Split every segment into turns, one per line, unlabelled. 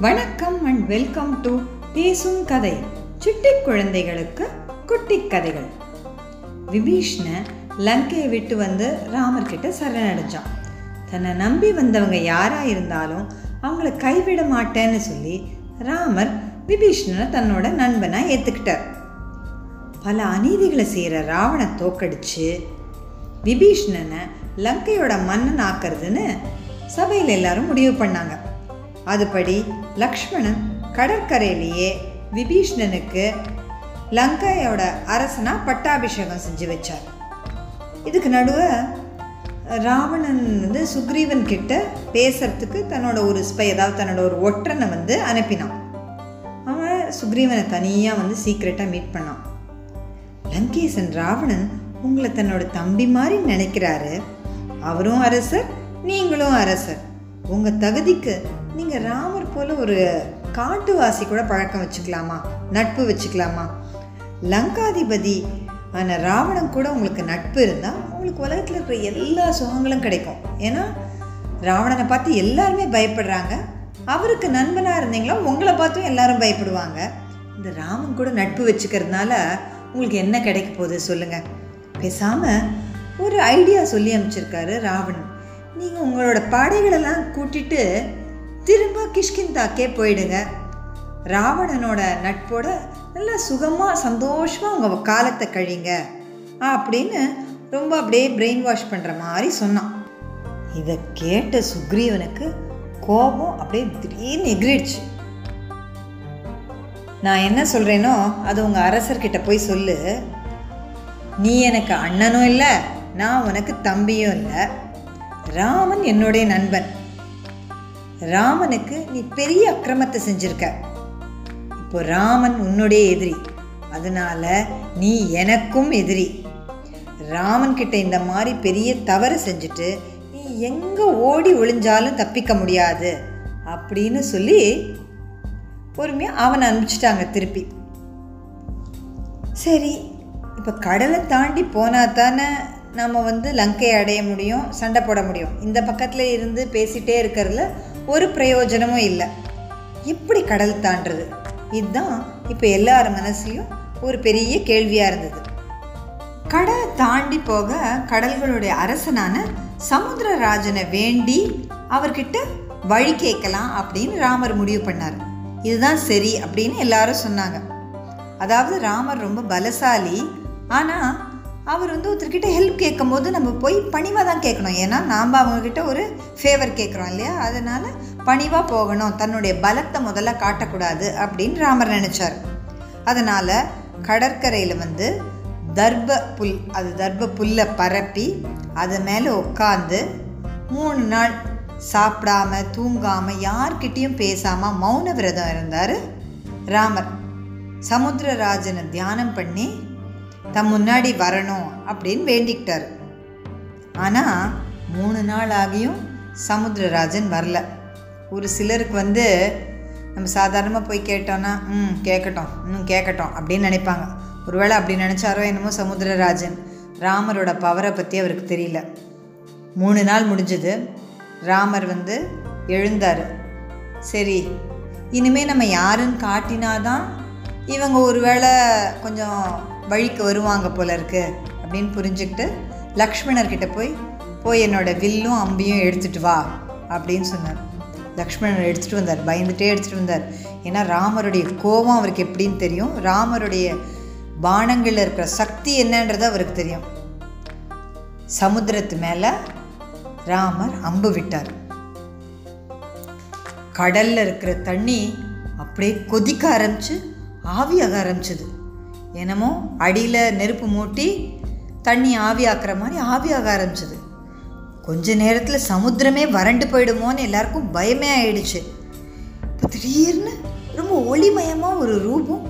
வணக்கம் and welcome to பேசும் கதை சுட்டி குழந்தைகளுக்கு குட்டி கதைகள். விபீஷ்ண லங்கையை விட்டு வந்து ராமர்கிட்ட சரணடைஞ்சான். தன்னை நம்பி வந்தவங்க யாராக இருந்தாலும் அவங்கள கைவிட மாட்டேன்னு சொல்லி ராமர் விபீஷ்ணனை தன்னோட நண்பனாக ஏற்றுக்கிட்டார் பல அநீதிகளை செய்கிற ராவணை தோக்கடிச்சு விபீஷ்ணனை லங்கையோட மன்னன் ஆக்கிறதுன்னு சபையில் எல்லாரும் முடிவு பண்ணாங்க. அதுபடி லக்ஷ்மணன் கடற்கரையிலேயே விபீஷ்ணனுக்கு லங்கையோட அரசனாக பட்டாபிஷேகம் செஞ்சு வச்சார். இதுக்கு நடுவே ராவணன் வந்து சுக்ரீவன் கிட்ட பேசுறதுக்கு தன்னோட ஒரு ஸ்பை அதாவது தன்னோட ஒரு ஒற்றனை வந்து அனுப்பினான். அவன் சுக்ரீவனை தனியாக வந்து சீக்ரெட்டாக மீட் பண்ணான். லங்கேசன் ராவணன் உங்களை தன்னோட தம்பி மாதிரி நினைக்கிறாரு. அவரும் அரசர் நீங்களும் அரசர். உங்கள் தகுதிக்கு நீங்கள் ராமர் போல் ஒரு காட்டுவாசி கூட பழக்கம் வச்சுக்கலாமா? நட்பு வச்சுக்கலாமா? லங்காதிபதி ஆன ராவணன் கூட உங்களுக்கு நட்பு இருந்தால் உங்களுக்கு உலகத்தில் இருக்கிற எல்லா சுகங்களும் கிடைக்கும். ஏன்னா ராவணனை பார்த்து எல்லாருமே பயப்படுறாங்க. அவருக்கு நண்பனாக இருந்தீங்களா உங்களை பார்த்தும் எல்லாரும் பயப்படுவாங்க. இந்த ராமன் கூட நட்பு வச்சுக்கிறதுனால உங்களுக்கு என்ன கிடைக்க போகுது சொல்லுங்கள் பேசாமல் ஒரு ஐடியா சொல்லி அமைச்சிருக்காரு ராவணன். நீங்கள் உங்களோட படைகளெல்லாம் கூட்டிட்டு திரும்ப கிஷ்கிந்தாக்கே போயிடுங்க. ராவணனோட நட்போட நல்லா சுகமாக சந்தோஷமாக உங்கள் காலத்தை கழிங்க. அப்படின்னு ரொம்ப அப்படியே பிரெயின் வாஷ் பண்ணுற மாதிரி சொன்னான். இதை கேட்ட சுக்ரீவனுக்கு கோபம் அப்படியே திடீர்னு எகிரிடுச்சு. நான் என்ன சொல்கிறேனோ அது உங்கள் அரசர்கிட்ட போய் சொல்லு. நீ எனக்கு அண்ணனும் இல்லை நான் உனக்கு தம்பியும் இல்லை. ராமன் என்னுடைய நண்பன். ராமனுக்கு நீ பெரிய அக்கிரமத்தை செஞ்சிருக்க. இப்போ ராமன் உன்னுடைய எதிரி. அதனால நீ எனக்கும் எதிரி. ராமன் கிட்ட இந்த மாதிரி பெரிய தவறு செஞ்சுட்டு நீ எங்க ஓடி ஒளிஞ்சாலும் தப்பிக்க முடியாது அப்படின்னு சொல்லி பொறுமையாக அவனை அனுப்பிச்சிட்டாங்க திருப்பி. சரி இப்போ கடலை தாண்டி போனால் தானே நம்ம வந்து லங்கையை அடைய முடியும் சண்டை போட முடியும். இந்த பக்கத்தில் இருந்து பேசிகிட்டே இருக்கிறதுல ஒரு பிரயோஜனமும் இல்லை. எப்படி கடல் தாண்டுறது. இதுதான் இப்போ எல்லார் மனசுலையும் ஒரு பெரிய கேள்வியாக இருந்தது. கடலை தாண்டி போக கடல்களுடைய அரசனான சமுத்திரராஜனை வேண்டி அவர்கிட்ட வழி கேட்கலாம் அப்படின்னு ராமர் முடிவு பண்ணார். இதுதான் சரி அப்படின்னு எல்லாரும் சொன்னாங்க. அதாவது ராமர் ரொம்ப பலசாலி. ஆனால் அவர் வந்து ஒருத்தர்கிட்ட ஹெல்ப் கேட்கும் போது நம்ம போய் பணிவாக தான் கேட்கணும் ஏன்னா நாம் அவங்கக்கிட்ட ஒரு ஃபேவர் கேட்குறோம் இல்லையா? அதனால் பணிவாக போகணும். தன்னுடைய பலத்தை முதல்ல காட்டக்கூடாது அப்படின்னு ராமர் நினச்சார். அதனால் கடற்கரையில் வந்து தர்ப புல் அது தர்ப புல்லை பரப்பி அது மேலே உட்காந்து மூணு நாள் சாப்பிடாம தூங்காமல் யார்கிட்டேயும் பேசாமல் மௌன விரதம் இருந்தார் ராமர். சமுத்திரராஜனை தியானம் பண்ணி தம் முன்னாடி வரணும் அப்படின்னு வேண்டிக்கிட்டார். ஆனால் மூணு நாள் ஆகியும் சமுத்திரராஜன் வரல. ஒரு சிலருக்கு வந்து நம்ம சாதாரணமாக போய் கேட்டோன்னா ம் கேட்கட்டும் இன்னும் கேட்கட்டும் அப்படின்னு நினைப்பாங்க. ஒருவேளை அப்படி நினச்சாரோ என்னமோ சமுத்திரராஜன். ராமரோட பவரை பற்றி அவருக்கு தெரியல. மூணு நாள் முடிஞ்சது. ராமர் வந்து எழுந்தார். சரி இனிமேல் நம்ம யாருன்னு காட்டினாதான் இவங்க ஒருவேளை கொஞ்சம் வழிக்கு வருவாங்க போல இருக்கு அப்படின்னு புரிஞ்சுக்கிட்டு லக்ஷ்மணர்கிட்ட போய் போய் என்னோட வில்லும் அம்பியும் எடுத்துகிட்டு வா அப்படின்னு சொன்னார். லக்ஷ்மணர் எடுத்துகிட்டு வந்தார் பயந்துட்டே எடுத்துகிட்டு வந்தார். ஏன்னா ராமருடைய கோபம் அவருக்கு எப்படின்னு தெரியும். ராமருடைய பானங்களில் இருக்கிற சக்தி என்னன்றது அவருக்கு தெரியும். சமுத்திரத்து மேலே ராமர் அம்பு விட்டார். கடலில் இருக்கிற தண்ணி அப்படியே கொதிக்க ஆரம்பிச்சு ஆவியாக ஆரம்பிச்சது. என்னமோ அடியில் நெருப்பு மூட்டி தண்ணி ஆவியாக்குற மாதிரி ஆவியாக ஆரம்பிச்சது. கொஞ்ச நேரத்தில் சமுத்திரமே வறண்டு போயிடுமோன்னு எல்லாருக்கும் பயமே ஆயிடுச்சு. இப்போ திடீர்னு ரொம்ப ஒளிமயமாக ஒரு ரூபம்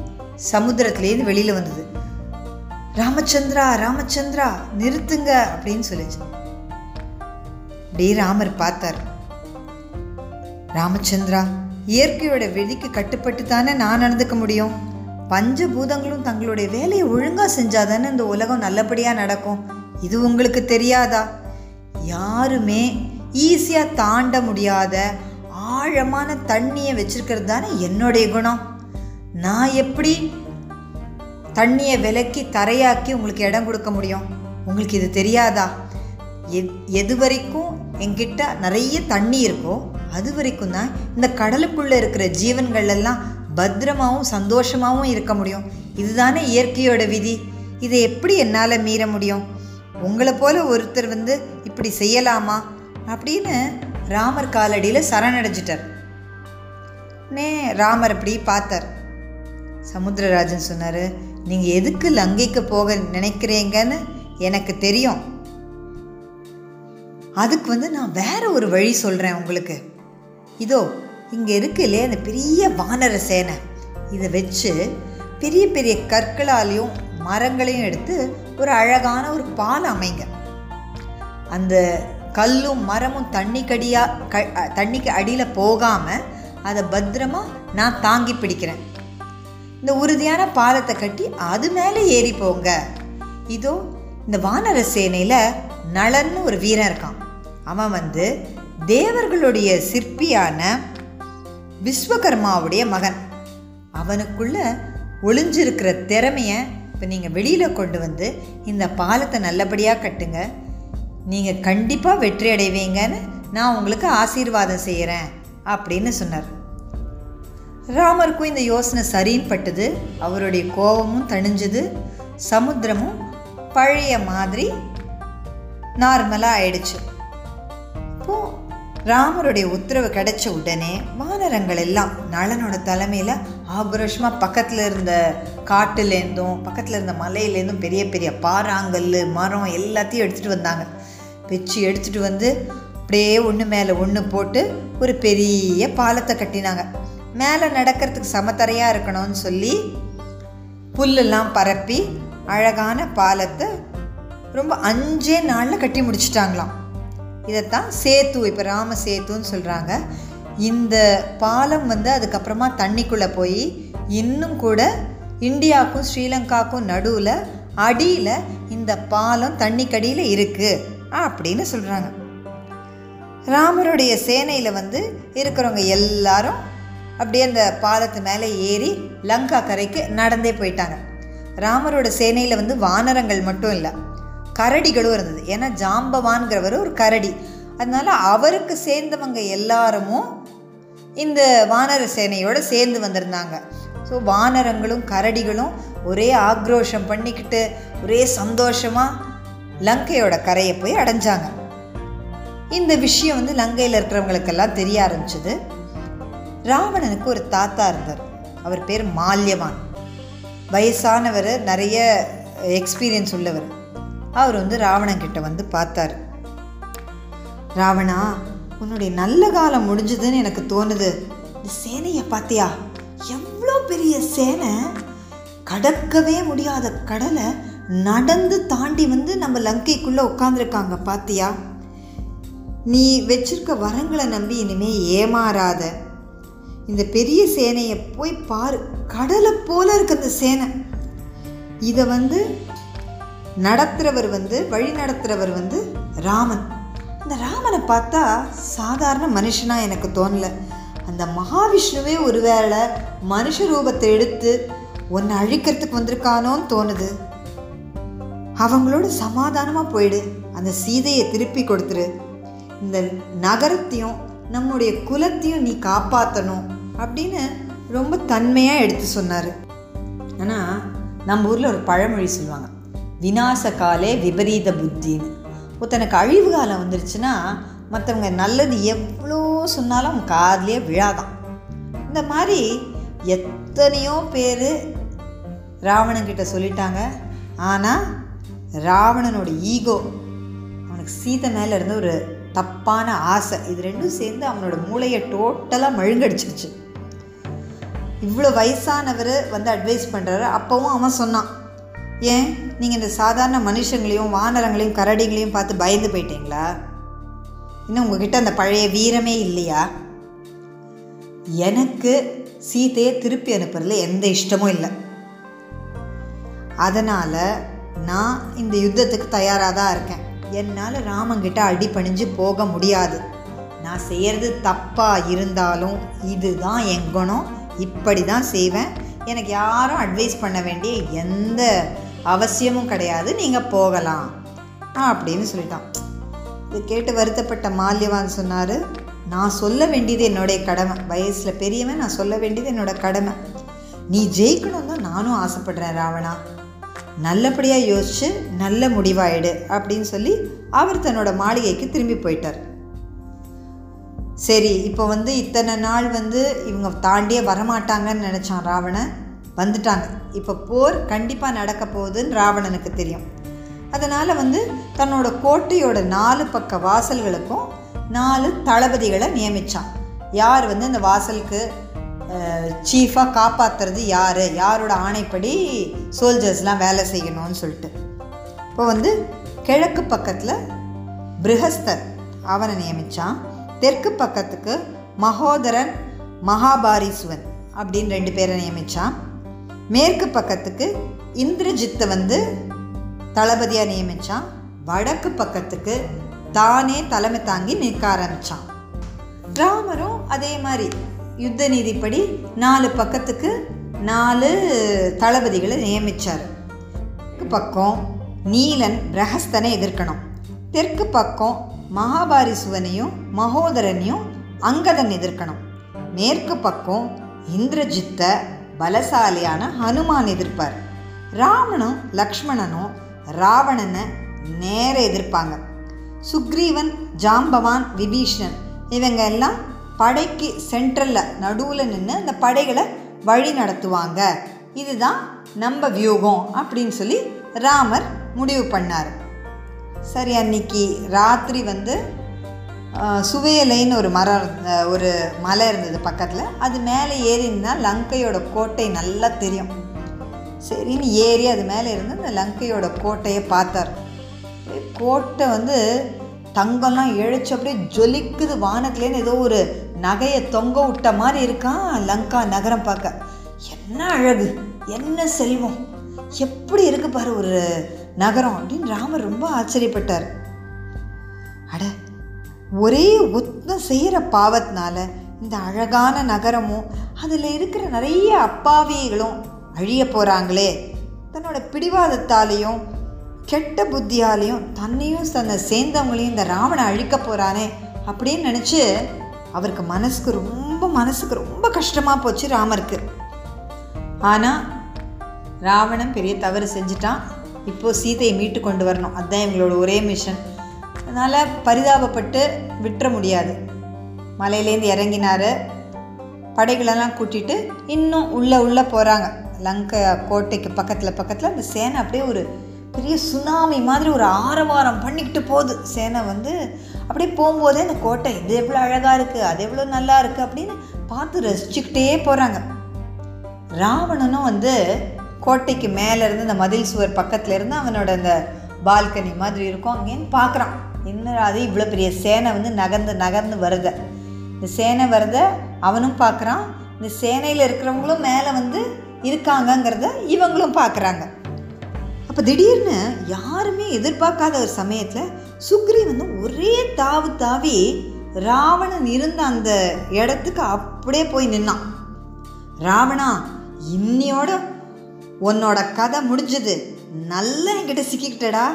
சமுத்திரத்துலேருந்து வெளியில் வந்தது. ராமச்சந்திரா ராமச்சந்திரா நிறுத்துங்க அப்படின்னு சொல்லிச்சு. அப்படியே ராமர் பார்த்தார். ராமச்சந்திரா இயற்கையோட வெளிக்கு கட்டுப்பட்டு தானே நான் நடந்துக்க முடியும்? பஞ்சபூதங்களும் தங்களுடைய வேலையை ஒழுங்காக செஞ்சாதானே இந்த உலகம் நல்லபடியாக நடக்கும்? இது உங்களுக்கு தெரியாதா? யாருமே ஈஸியாக தாண்ட முடியாத ஆழமான தண்ணியை வச்சிருக்கிறது தானே என்னுடைய குணம். நான் எப்படி தண்ணியை விலக்கி தரையாக்கி உங்களுக்கு இடம் கொடுக்க முடியும்? உங்களுக்கு இது தெரியாதா? எத் எது வரைக்கும் என்கிட்ட நிறைய தண்ணி இருக்கோ அது வரைக்கும் தான் இந்த கடலுக்குள்ளே இருக்கிற ஜீவன்கள் எல்லாம் பத்திரமாகவும் சந்தோஷமாகவும் இருக்க முடியும். இதுதானே இயற்கையோட விதி. இதை எப்படி என்னால் மீற முடியும்? உங்களை போல ஒருத்தர் வந்து இப்படி செய்யலாமா? அப்படின்னு ராமர் காலடியில் சரணடைஞ்சிட்டார். நே ராமர் அப்படி பார்த்தார். சமுத்திரராஜன் சொன்னார் நீங்கள் எதுக்கு லங்கைக்கு போக நினைக்கிறீங்கன்னு எனக்கு தெரியும். அதுக்கு வந்து நான் வேற ஒரு வழி சொல்கிறேன் உங்களுக்கு. இதோ இங்கே இருக்கு இல்லையா அந்த பெரிய வானர சேனை. இதை வச்சு பெரிய பெரிய கற்களாலையும் மரங்களையும் எடுத்து ஒரு அழகான ஒரு பாலம் அமைங்க. அந்த கல்லும் மரமும் தண்ணிக்கடியாக க தண்ணிக்கு அடியில் போகாமல் அதை பத்திரமா நான் தாங்கி பிடிக்கிறேன். இந்த உறுதியான பாலத்தை கட்டி அது மேலே ஏறி போங்க. இதோ இந்த வானர சேனையில் நலன்னு ஒரு வீரன் இருக்கான். அவன் வந்து தேவர்களுடைய சிற்பியான விஸ்வகர்மாவுடைய மகன். அவனுக்குள்ள ஒளிஞ்சிருக்கிற திறமையை இப்போ நீங்கள் வெளியில் கொண்டு வந்து இந்த பாலத்தை நல்லபடியாக கட்டுங்க. நீங்கள் கண்டிப்பாக வெற்றி அடைவீங்கன்னு நான் உங்களுக்கு ஆசீர்வாதம் செய்கிறேன் அப்படின்னு சொன்னார். ராமருக்கும் இந்த யோசனை சரின்னு பட்டுது அவருடைய கோபமும் தணிஞ்சது. சமுத்திரமும் பழைய மாதிரி நார்மலாக ஆயிடுச்சு. இப்போது ராமருடைய உத்தரவு கிடைச்ச உடனே வானரங்கள் எல்லாம் நளனோட தலைமையில் ஆக்ரோஷமாக பக்கத்தில் இருந்த காட்டுலேருந்தும் பக்கத்தில் இருந்த மலையிலேருந்தும் பெரிய பெரிய பாறாங்கல் மரம் எல்லாத்தையும் எடுத்துகிட்டு வந்தாங்க. வச்சு எடுத்துகிட்டு வந்து அப்படியே ஒன்று மேலே ஒன்று போட்டு ஒரு பெரிய பாலத்தை கட்டினாங்க. மேலே நடக்கிறதுக்கு சமத்தரையாக இருக்கணும்னு சொல்லி புல்லெல்லாம் பரப்பி அழகான பாலத்தை ரொம்ப அஞ்சே நாளில் கட்டி முடிச்சிட்டாங்களாம். இதைத்தான் சேத்து இப்போ ராம சேத்துன்னு சொல்கிறாங்க இந்த பாலம் வந்து அதுக்கப்புறமா தண்ணிக்குள்ளே போய் இன்னும் கூட இந்தியாவுக்கும் ஸ்ரீலங்காவுக்கும் நடுவில் அடியில் இந்த பாலம் தண்ணிக்கடியில் இருக்குது அப்படின்னு சொல்கிறாங்க ராமருடைய சேனையில் வந்து இருக்கிறவங்க எல்லாரும் அப்படியே அந்த பாலத்து மேலே ஏறி லங்கா கரைக்கு நடந்தே போயிட்டாங்க. ராமரோட சேனையில் வந்து வானரங்கள் மட்டும் இல்லை கரடிகளும் இருந்தது. ஏன்னா ஜாம்பவான்கிறவர் ஒரு கரடி. அதனால் அவருக்கு சேர்ந்தவங்க எல்லாருமும் இந்த வானர சேனையோடு சேர்ந்து வந்திருந்தாங்க. ஸோ வானரங்களும் கரடிகளும் ஒரே ஆக்ரோஷம் பண்ணிக்கிட்டு ஒரே சந்தோஷமாக லங்கையோட கரையை போய் அடைஞ்சாங்க. இந்த விஷயம் வந்து லங்கையில் இருக்கிறவங்களுக்கெல்லாம் தெரிய ஆரம்பிச்சது. ராவணனுக்கு ஒரு தாத்தா இருந்தார். அவர் பேர் மால்யவான். வயசானவர் நிறைய எக்ஸ்பீரியன்ஸ் உள்ளவர். அவர் வந்து ராவணங்கிட்ட வந்து பார்த்தார். ராவணா உன்னுடைய நல்ல காலம் முடிஞ்சதுன்னு எனக்கு தோணுது. இந்த சேனையை பார்த்தியா எவ்வளோ பெரிய சேனை? கடக்கவே முடியாத கடலை நடந்து தாண்டி வந்து நம்ம லங்கைக்குள்ளே உட்காந்துருக்காங்க பார்த்தியா நீ வச்சிருக்க வரங்களை நம்பி இனிமே ஏமாறாத. இந்த பெரிய சேனையை போய் பாரு. கடலை போல இருக்கு அந்த சேனை. இதை வந்து நடத்துகிறவர் வந்து வழி நடத்துகிறவர் வந்து ராமன். இந்த ராமனை பார்த்தா சாதாரண மனுஷனாக எனக்கு தோணல. அந்த மகாவிஷ்ணுவே ஒருவேளை மனுஷ ரூபத்தை எடுத்து உன்னை அழிக்கிறதுக்கு வந்திருக்கானோன்னு தோணுது. அவங்களோட சமாதானமாக போயிடு. அந்த சீதையை திருப்பி கொடுத்துரு. இந்த நகரத்தையும் நம்முடைய குலத்தையும் நீ காப்பாற்றணும் அப்படின்னு ரொம்ப தன்மையாக எடுத்து சொன்னார். ஆனால் நம்ம ஊரில் ஒரு பழமொழி சொல்லுவாங்க. விநாச காலே விபரீத புத்தின்னு. ஒருத்தனுக்கு அழிவு காலம் வந்துருச்சுன்னா மற்றவங்க நல்லது எவ்வளோ சொன்னாலும் அவன் காதுலேயே விழாதான். இந்த மாதிரி எத்தனையோ பேர் ராவணன்கிட்ட சொல்லிட்டாங்க. ஆனால் ராவணனோட ஈகோ அவனுக்கு சீதை மேலே இருந்த ஒரு தப்பான ஆசை. இது ரெண்டும் சேர்ந்து அவனோட மூளையை டோட்டலாக மழுங்கடிச்சிருச்சு. இவ்வளோ வயசானவர் வந்து அட்வைஸ் பண்ணுறாரு அப்போவும் அவன் சொன்னான். ஏன்? நீங்கள் இந்த சாதாரண மனுஷங்களையும் வானரங்களையும் கரடிகளையும் பார்த்து பயந்து போயிட்டீங்களா? இன்னும் உங்ககிட்ட அந்த பழைய வீரமே இல்லையா? எனக்கு சீதையை திருப்பி அனுப்புறதுல எந்த இஷ்டமும் இல்லை. அதனால் நான் இந்த யுத்தத்துக்கு தயாராக தான் இருக்கேன். என்னால் ராமங்கிட்ட அடி பணிஞ்சு போக முடியாது. நான் செய்கிறது தப்பாக இருந்தாலும் இதுதான் என் குணம். இப்படி தான் செய்வேன். எனக்கு யாரும் அட்வைஸ் பண்ண வேண்டிய எந்த அவசியமும் கிடையாது நீங்கள் போகலாம். அப்படின்னு சொல்லிட்டான். இதை கேட்டு வருத்தப்பட்ட மால்யவான் சொன்னார் நான் சொல்ல வேண்டியது என்னுடைய கடமை. வயசில் பெரியவன் நான் சொல்ல வேண்டியது என்னோட கடமை. நீ ஜெயிக்கணும் தான் நானும் ஆசைப்படுறேன் ராவணா. நல்லபடியாக யோசிச்சு நல்ல முடிவாயிடு அப்படின்னு சொல்லி அவர் தன்னோட மாளிகைக்கு திரும்பி போயிட்டார். சரி இப்போ வந்து இத்தனை நாள் வந்து இவங்க தாண்டியே வரமாட்டாங்கன்னு நினச்சான் ராவணன். வந்துட்டாங்க. இப்போ போர் கண்டிப்பாக நடக்க போகுதுன்னு ராவணனுக்கு தெரியும். அதனால் வந்து தன்னோட கோட்டையோட நாலு பக்க வாசல்களுக்கும் நாலு தளபதிகளை நியமித்தான் யார் வந்து இந்த வாசலுக்கு சீஃபாக காப்பாற்றுறது யார்? யாரோட ஆணைப்படி சோல்ஜர்ஸ்லாம் வேலை செய்யணும்னு சொல்லிட்டு. இப்போ வந்து கிழக்கு பக்கத்தில் பிருகஸ்தர் அவனை நியமித்தான் தெற்கு பக்கத்துக்கு மகோதரன் மகாபாரிசுவன் அப்படின்னு ரெண்டு பேரை நியமித்தான் மேற்கு பக்கத்துக்கு இந்திரஜித்தை வந்து தளபதியாக நியமித்தான் வடக்கு பக்கத்துக்கு தானே தலைமை தாங்கி நிற்க ஆரம்பித்தான் ராமரும் அதே மாதிரி யுத்த நீதிப்படி நாலு பக்கத்துக்கு நாலு தளபதிகளை நியமித்தார் பக்கம் நீலன் பிரகஸ்தனை எதிர்க்கணும். தெற்கு பக்கம் மகாபாரிசுவனையும் மகோதரனையும் அங்கதன் எதிர்க்கணும். மேற்கு பக்கம் இந்திரஜித்தை பலசாலியான ஹனுமான் எதிர்ப்பார். ராமனும் லக்ஷ்மணனும் ராவணனை நேர எதிர்ப்பாங்க. சுக்ரீவன் ஜாம்பவான் விபீஷணன் இவங்க எல்லாம் படைக்கு சென்ட்ரலில் நடுவில் நின்று அந்த படைகளை வழி நடத்துவாங்க. இதுதான் நம்ம வியூகம் அப்படின்னு சொல்லி ராமர் முடிவு பண்ணார். சரி அன்னைக்கு ராத்திரி வந்து சுவையலைன்னு ஒரு மரம் ஒரு மலை இருந்தது பக்கத்தில். அது மேலே ஏறினா லங்கையோட கோட்டை நல்லா தெரியும். சரின்னு ஏறி அது மேலே இருந்து அந்த லங்கையோட கோட்டையை பார்த்தார். கோட்டை வந்து தங்கம்லாம் இழைச்சி அப்படியே ஜொலிக்குது. வானத்துலேருந்து ஏதோ ஒரு நகையை தொங்க விட்ட மாதிரி இருக்கான் லங்கா நகரம் பார்க்க. என்ன அழகு என்ன செல்வம் எப்படி இருக்கு பாரு ஒரு நகரம் அப்படின்னு ராமர் ரொம்ப ஆச்சரியப்பட்டார். அட ஒரே ஒத்தம் செய்கிற பாவத்தினால இந்த அழகான நகரமும் அதில் இருக்கிற நிறைய அப்பாவிகளும் அழிய போகிறாங்களே தன்னோட பிடிவாதத்தாலேயும் கெட்ட புத்தியாலையும் தன்னையும் தன்னை சேர்ந்தவங்களையும் இந்த ராவணை அழிக்க போகிறானே அப்படின்னு நினச்சி அவருக்கு மனசுக்கு ரொம்ப மனசுக்கு ரொம்ப கஷ்டமாக போச்சு ராமருக்கு. ஆனால் ராவணன் பெரிய தவறு செஞ்சிட்டான். இப்போது சீதையை மீட்டு கொண்டு வரணும். அதுதான் எங்களோட ஒரே மிஷன் அதனால் பரிதாபப்பட்டு விட்டுற முடியாது. மலையிலேருந்து இறங்கினார். படைகளெல்லாம் கூட்டிகிட்டு இன்னும் உள்ளே உள்ளே போகிறாங்க லங்கை கோட்டைக்கு பக்கத்தில் பக்கத்தில் அந்த சேனை அப்படியே ஒரு பெரிய சுனாமி மாதிரி ஒரு ஆரவாரம் பண்ணிக்கிட்டு போகுது. சேனை வந்து அப்படியே போகும்போதே அந்த கோட்டை இது எவ்வளோ அழகாக இருக்குது அது எவ்வளோ நல்லா இருக்குது அப்படின்னு பார்த்து ரசிச்சுக்கிட்டே போகிறாங்க ராவணனும் வந்து கோட்டைக்கு மேலேருந்து அந்த மதில் சுவர் பக்கத்தில் இருந்து அவனோட அந்த பால்கனி மாதிரி இருக்கும். அங்கேன்னு பார்க்குறான். இன்னும் அது இவ்வளோ பெரிய சேனை வந்து நகர்ந்து நகர்ந்து வருத இந்த சேனை வருத அவனும் பார்க்குறான். இந்த சேனையில் இருக்கிறவங்களும் மேலே வந்து இருக்காங்கங்கிறத இவங்களும் பார்க்குறாங்க. அப்போ திடீர்னு யாருமே எதிர்பார்க்காத ஒரு சமயத்தில் சுக்ரி வந்து ஒரே தாவு தாவி ராவணன் இருந்த அந்த இடத்துக்கு அப்படியே போய் நின்னான். ராவணா இன்னியோட உன்னோட கதை முடிஞ்சது. நல்லா என்கிட்ட சிக்கிக்கிட்டடா.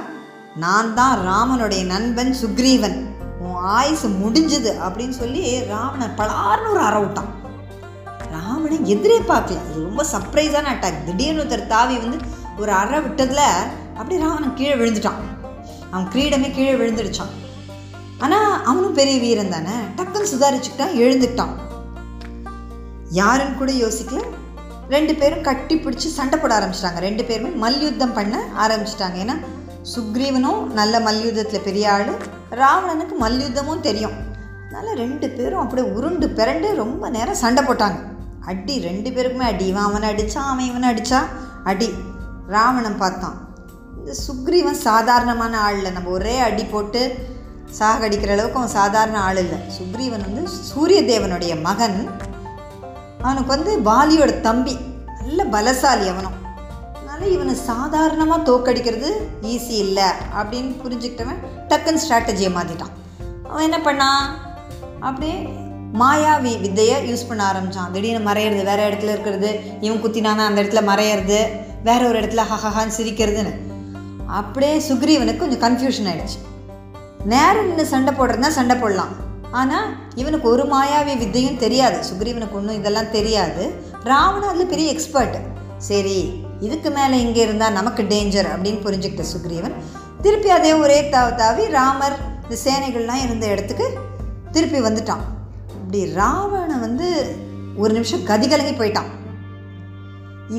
நான் தான் ராமனுடைய நண்பன் சுக்ரீவன். உன் ஆயுசு முடிஞ்சது அப்படின்னு சொல்லி ராவணன் பலார்னு ஒரு அற விட்டான். ராவணன் எதிரே பார்க்கல. அது ரொம்ப சர்ப்ரைஸான அட்டாக் திடீர்னு ஒருத்தர் தாவி வந்து ஒரு அறை விட்டதில் அப்படியே ராவணன் கீழே விழுந்துட்டான். அவன் கிரீடமே கீழே விழுந்துடுச்சான். ஆனால் அவனும் பெரிய வீரன் தானே. டக்குன்னு சுதாரிச்சுக்கிட்டான் எழுந்துட்டான். யாருன்னு கூட யோசிக்கல. ரெண்டு பேரும் கட்டி பிடிச்சி சண்டை போட ஆரம்பிச்சிட்டாங்க. ரெண்டு பேருமே மல்யுத்தம் பண்ண ஆரம்பிச்சிட்டாங்க. ஏன்னா சுக்ரீவனும் நல்ல மல்யுத்தத்தில் பெரிய ஆள் ராவணனுக்கு மல்யுத்தமும் தெரியும். அதனால் ரெண்டு பேரும் அப்படியே உருண்டு பிறண்டு ரொம்ப நேரம் சண்டை போட்டாங்க. அடி ரெண்டு பேருக்குமே அடி. இவன் அவனை அடித்தான் அவன் இவனை அடித்தா அடி. ராவணன் பார்த்தான். இந்த சுக்ரீவன் சாதாரணமான ஆள் நம்ம ஒரே அடி போட்டு சாகடிக்கிற அளவுக்கு அவன் சாதாரண ஆள் இல்லை. சுக்ரீவன் வந்து சூரிய தேவனுடைய மகன். அவனுக்கு வந்து வாலியோட தம்பி. நல்ல பலசாலி அவனும். அதனால் இவனை சாதாரணமாக தோக்கடிக்கிறது ஈஸி இல்லை அப்படின்னு புரிஞ்சுக்கிட்டவன் டக்குன்னு ஸ்ட்ராட்டஜியை மாற்றிட்டான் அவன் என்ன பண்ணான்? அப்படியே மாயாவி வித்தையை யூஸ் பண்ண ஆரம்பித்தான் திடீர்னு மறையிறது வேறு இடத்துல இருக்கிறது இவன் குத்தினானா அந்த இடத்துல மறையிறது வேற ஒரு இடத்துல ஹஹஹான்னு சிரிக்கிறதுன்னு. அப்படியே சுக்ரீவனுக்கு கொஞ்சம் கன்ஃபியூஷன் ஆயிடுச்சு. நேரம் நின்று சண்டை போடுறதுனா சண்டை போடலாம். ஆனால் இவனுக்கு ஒரு மாயாவி வித்தையும் தெரியாது. சுக்ரீவனுக்கு ஒன்றும் இதெல்லாம் தெரியாது. ராவணன் அதில் பெரிய எக்ஸ்பர்ட் சரி இதுக்கு மேலே இங்கே இருந்தால் நமக்கு டேஞ்சர் அப்படின்னு புரிஞ்சுக்கிட்ட சுக்ரீவன். திருப்பி அதே ஒரே தாவி தாவி ராமர் இந்த சேனைகள்லாம் இருந்த இடத்துக்கு திருப்பி வந்துட்டான். இப்படி ராவணை வந்து ஒரு நிமிஷம் கதிகலங்கி போயிட்டான்.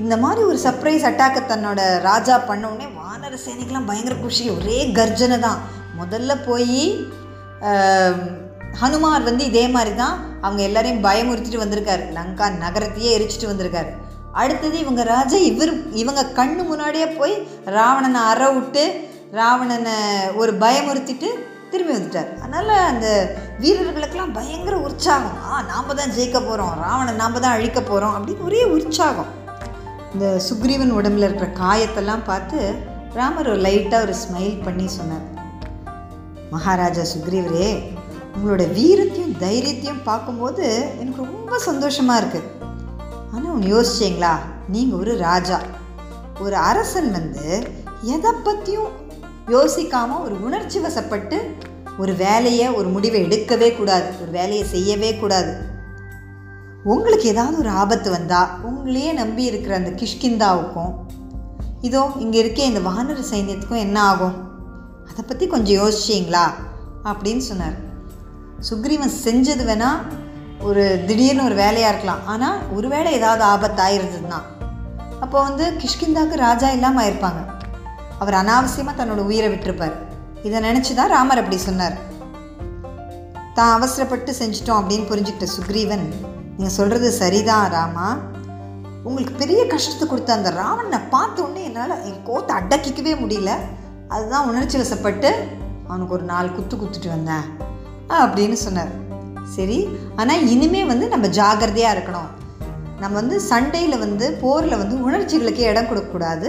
இந்த மாதிரி ஒரு சர்ப்ரைஸ் அட்டாக்கை தன்னோட ராஜா பண்ண உடனே வானர சேனைக்கெலாம் பயங்கர குஷி ஒரே கர்ஜனை தான். முதல்ல போய் ஹனுமார் வந்து இதே மாதிரி தான் அவங்க எல்லாரையும் பயமுறுத்திட்டு வந்திருக்காரு. லங்கா நகரத்தையே எரிச்சிட்டு வந்திருக்காரு. அடுத்தது இவங்க ராஜா இவர் இவங்க கண்ணு முன்னாடியே போய் ராவணனை அற விட்டு ராவணனை ஒரு பயமுறுத்திட்டு திரும்பி வந்துட்டார். அதனால் அந்த வீரர்களுக்கெல்லாம் பயங்கர உற்சாகம். ஆ நாம் தான் ஜெயிக்க போகிறோம் ராவணன் நாம் தான் அழிக்க போகிறோம் அப்படின்னு ஒரே உற்சாகம். இந்த சுக்ரீவன் உடம்புல இருக்கிற காயத்தெல்லாம் பார்த்து ராமர் ஒரு லைட்டாக ஒரு ஸ்மைல் பண்ணி சொன்னார். மகாராஜா சுக்ரீவரே உங்களோட வீரத்தையும் தைரியத்தையும் பார்க்கும்போது எனக்கு ரொம்ப சந்தோஷமாக இருக்குது ஆனால் ஒன்று யோசிச்சிங்களா? நீங்கள் ஒரு ராஜா. ஒரு அரசன் வந்து எதை பற்றியும் யோசிக்காமல் ஒரு உணர்ச்சி வசப்பட்டு ஒரு வேலையை ஒரு முடிவை எடுக்கவே கூடாது. ஒரு வேலையை செய்யவே கூடாது. உங்களுக்கு ஏதாவது ஒரு ஆபத்து வந்தால் உங்களையே நம்பி இருக்கிற அந்த கிஷ்கிந்தாவுக்கும் இதோ இங்கே இருக்கே இந்த வானர சைன்யத்துக்கும் என்ன ஆகும்? அதை பற்றி கொஞ்சம் யோசிச்சிங்களா? அப்படின்னு சொன்னார். சுக்ரீவன் செஞ்சது வேணால் ஒரு திடீர்னு ஒரு வேலையாக இருக்கலாம். ஆனால் ஒருவேளை ஏதாவது ஆபத்து ஆயிருந்ததுன்னா அப்போ வந்து கிஷ்கிந்தாவுக்கு ராஜா இல்லாமல் ஆயிருப்பாங்க. அவர் அனாவசியமாக தன்னோட உயிரை விட்டுருப்பார். இதை நினச்சி தான் ராமர் அப்படி சொன்னார். தான் அவசரப்பட்டு செஞ்சிட்டோம் அப்படின்னு புரிஞ்சுக்கிட்ட சுக்ரீவன் நீங்கள் சொல்கிறது சரிதான் ராமா. உங்களுக்கு பெரிய கஷ்டத்தை கொடுத்த அந்த ராவனை பார்த்த உடனே என்னால் என் கோத்தை அடக்கிக்கவே முடியல. அதுதான் உணர்ச்சி வசப்பட்டு அவனுக்கு ஒரு நாலு குத்து குத்துட்டு வந்தேன் அப்படின்னு சொன்னார். சரி? ஆனால் இனிமேல் வந்து நம்ம ஜாகிரதையாக இருக்கணும். நம்ம வந்து சண்டையில் வந்து போரில் வந்து உணர்ச்சிகளுக்கு இடம் கொடுக்கக்கூடாது.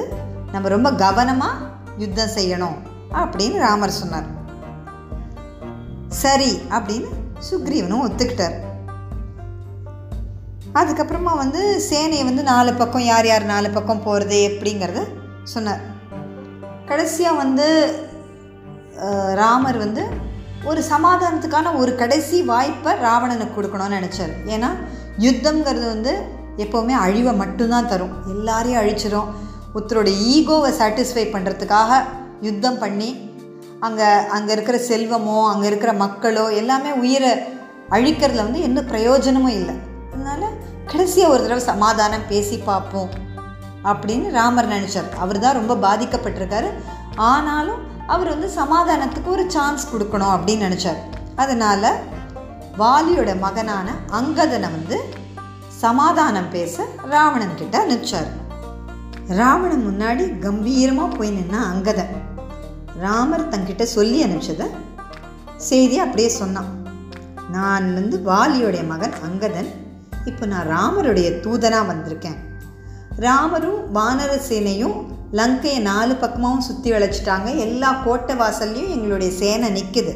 நம்ம ரொம்ப கவனமாக யுத்தம் செய்யணும் அப்படின்னு ராமர் சொன்னார். சரி அப்படின்னு சுக்ரீவனும் ஒத்துக்கிட்டார். அதுக்கப்புறமா வந்து சேனையை வந்து நாலு பக்கம் யார் யார் நாலு பக்கம் போகிறது எப்படிங்கிறத சொன்னார். கடைசியாக வந்து ராமர் வந்து ஒரு சமாதானத்துக்கான ஒரு கடைசி வாய்ப்பை ராவணனுக்கு கொடுக்கணும்னு நினச்சார். ஏன்னா யுத்தம்ங்கிறது வந்து எப்போவுமே அழிவை மட்டும்தான் தரும். எல்லாரையும் அழிச்சிரும். ஒருத்தரோட ஈகோவை சாட்டிஸ்ஃபை பண்ணுறதுக்காக யுத்தம் பண்ணி அங்கே அங்கே இருக்கிற செல்வமோ அங்கே இருக்கிற மக்களோ எல்லாமே உயிரை அழிக்கிறதுல வந்து எந்த பிரயோஜனமும் இல்லை. அதனால் கடைசியாக ஒரு தடவை சமாதானம் பேசி பார்ப்போம் அப்படின்னு ராமர் நினச்சார். அவர் தான் ரொம்ப பாதிக்கப்பட்டிருக்காரு. ஆனாலும் அவர் வந்து சமாதானத்துக்கு ஒரு சான்ஸ் கொடுக்கணும் அப்படின்னு நினச்சார். அதனால் வாலியோட மகனான அங்கதனை வந்து சமாதானம் பேச ராவணன் கிட்ட அனுப்பிச்சார். ராவணன் முன்னாடி கம்பீரமாக போய் நின்னா அங்கதன். ராமர் தங்கிட்ட சொல்லி அனுப்பிச்சதை செய்தி அப்படியே சொன்னான். நான் வந்து வாலியோடைய மகன் அங்கதன். இப்போ நான் ராமருடைய தூதனாக வந்திருக்கேன். ராமரும் வானர சேனையும் லங்கையை நாலு பக்கமாகவும் சுற்றி வளைச்சிட்டாங்க. எல்லா கோட்டை வாசல்லையும் எங்களுடைய சேனை நிற்குது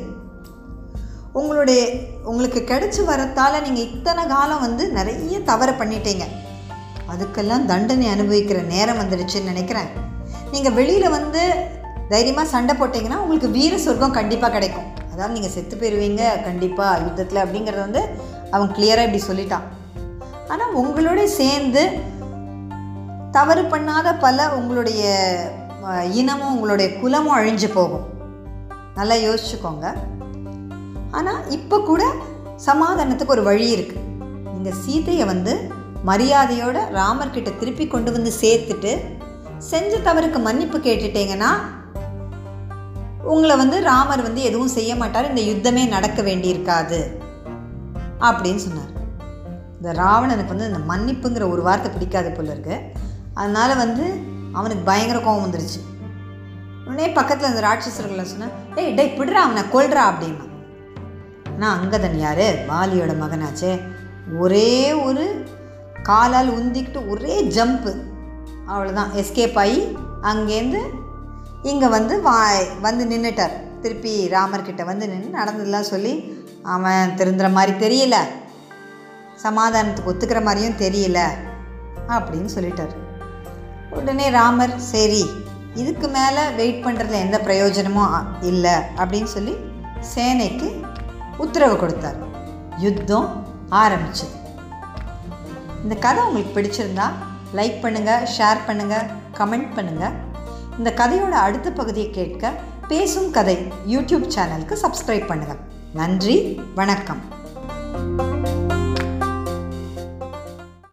உங்களுடைய உங்களுக்கு கிடைச்சி வரத்தால் நீங்கள் இத்தனை காலம் வந்து நிறைய தவறு பண்ணிட்டீங்க. அதுக்கெல்லாம் தண்டனை அனுபவிக்கிற நேரம் வந்துடுச்சுன்னு நினைக்கிறேன். நீங்கள் வெளியில் வந்து தைரியமாக சண்டை போட்டிங்கன்னா உங்களுக்கு வீர சொர்க்கம் கண்டிப்பாக கிடைக்கும். அதாவது நீங்கள் செத்து போயிடுவீங்க கண்டிப்பாக யுத்தத்தில் அப்படிங்கிறத வந்து அவன் கிளியராக இப்படி சொல்லிட்டான். ஆனால் உங்களோட சேர்ந்து தவறு பண்ணாத பல உங்களுடைய இனமும் உங்களுடைய குலமும் அழிஞ்சு போகும். நல்லா யோசிச்சுக்கோங்க. ஆனால் இப்போ கூட சமாதானத்துக்கு ஒரு வழி இருக்குது இந்த சீதையை வந்து மரியாதையோட ராமர்கிட்ட திருப்பி கொண்டு வந்து சேர்த்துட்டு செஞ்ச தவறுக்கு மன்னிப்பு கேட்டுட்டீங்கன்னா உங்களை வந்து ராமர் வந்து எதுவும் செய்ய மாட்டார் இந்த யுத்தமே நடக்க வேண்டியிருக்காது. அப்படின்னு சொன்னார். இந்த ராவணனுக்கு வந்து இந்த மன்னிப்புங்கிற ஒரு வார்த்தை பிடிக்காது போல இருக்குது அதனால் வந்து அவனுக்கு பயங்கர கோபம் வந்துருச்சு. உடனே பக்கத்தில் அந்த ராட்சசர்களை சொன்னேன் ஏய் டே பிடுறா அவனை கொல்றா அப்படின்னா. ஆனால் அங்கதன் யார்? வாலியோட மகனாச்சே. ஒரே ஒரு காலால் உந்திக்கிட்டு ஒரே ஜம்ப்பு அவ்வளோதான் எஸ்கேப் ஆகி அங்கேருந்து இங்கே வந்து வா வந்து நின்றுட்டார் திருப்பி ராமர்கிட்ட வந்து நின்று நடந்ததெல்லாம் சொல்லி அவன் திருந்துற மாதிரி தெரியல. சமாதானத்துக்கு ஒத்துக்கிற மாதிரியும் தெரியல. அப்படின்னு சொல்லிட்டார். உடனே ராமர் சரி இதுக்கு மேலே வெயிட் பண்ணுறதுல எந்த பிரயோஜனமும் இல்லை அப்படின்னு சொல்லி சேனைக்கு உத்தரவு கொடுத்தார். யுத்தம் ஆரம்பிச்சது. இந்த கதை உங்களுக்கு பிடிச்சிருந்தா லைக் பண்ணுங்கள் ஷேர் பண்ணுங்கள் கமெண்ட் பண்ணுங்கள் இந்த கதையோட அடுத்த பகுதியை கேட்க பேசும் கதை யூடியூப் சேனலுக்கு சப்ஸ்கிரைப் பண்ணுங்கள் நன்றி வணக்கம்.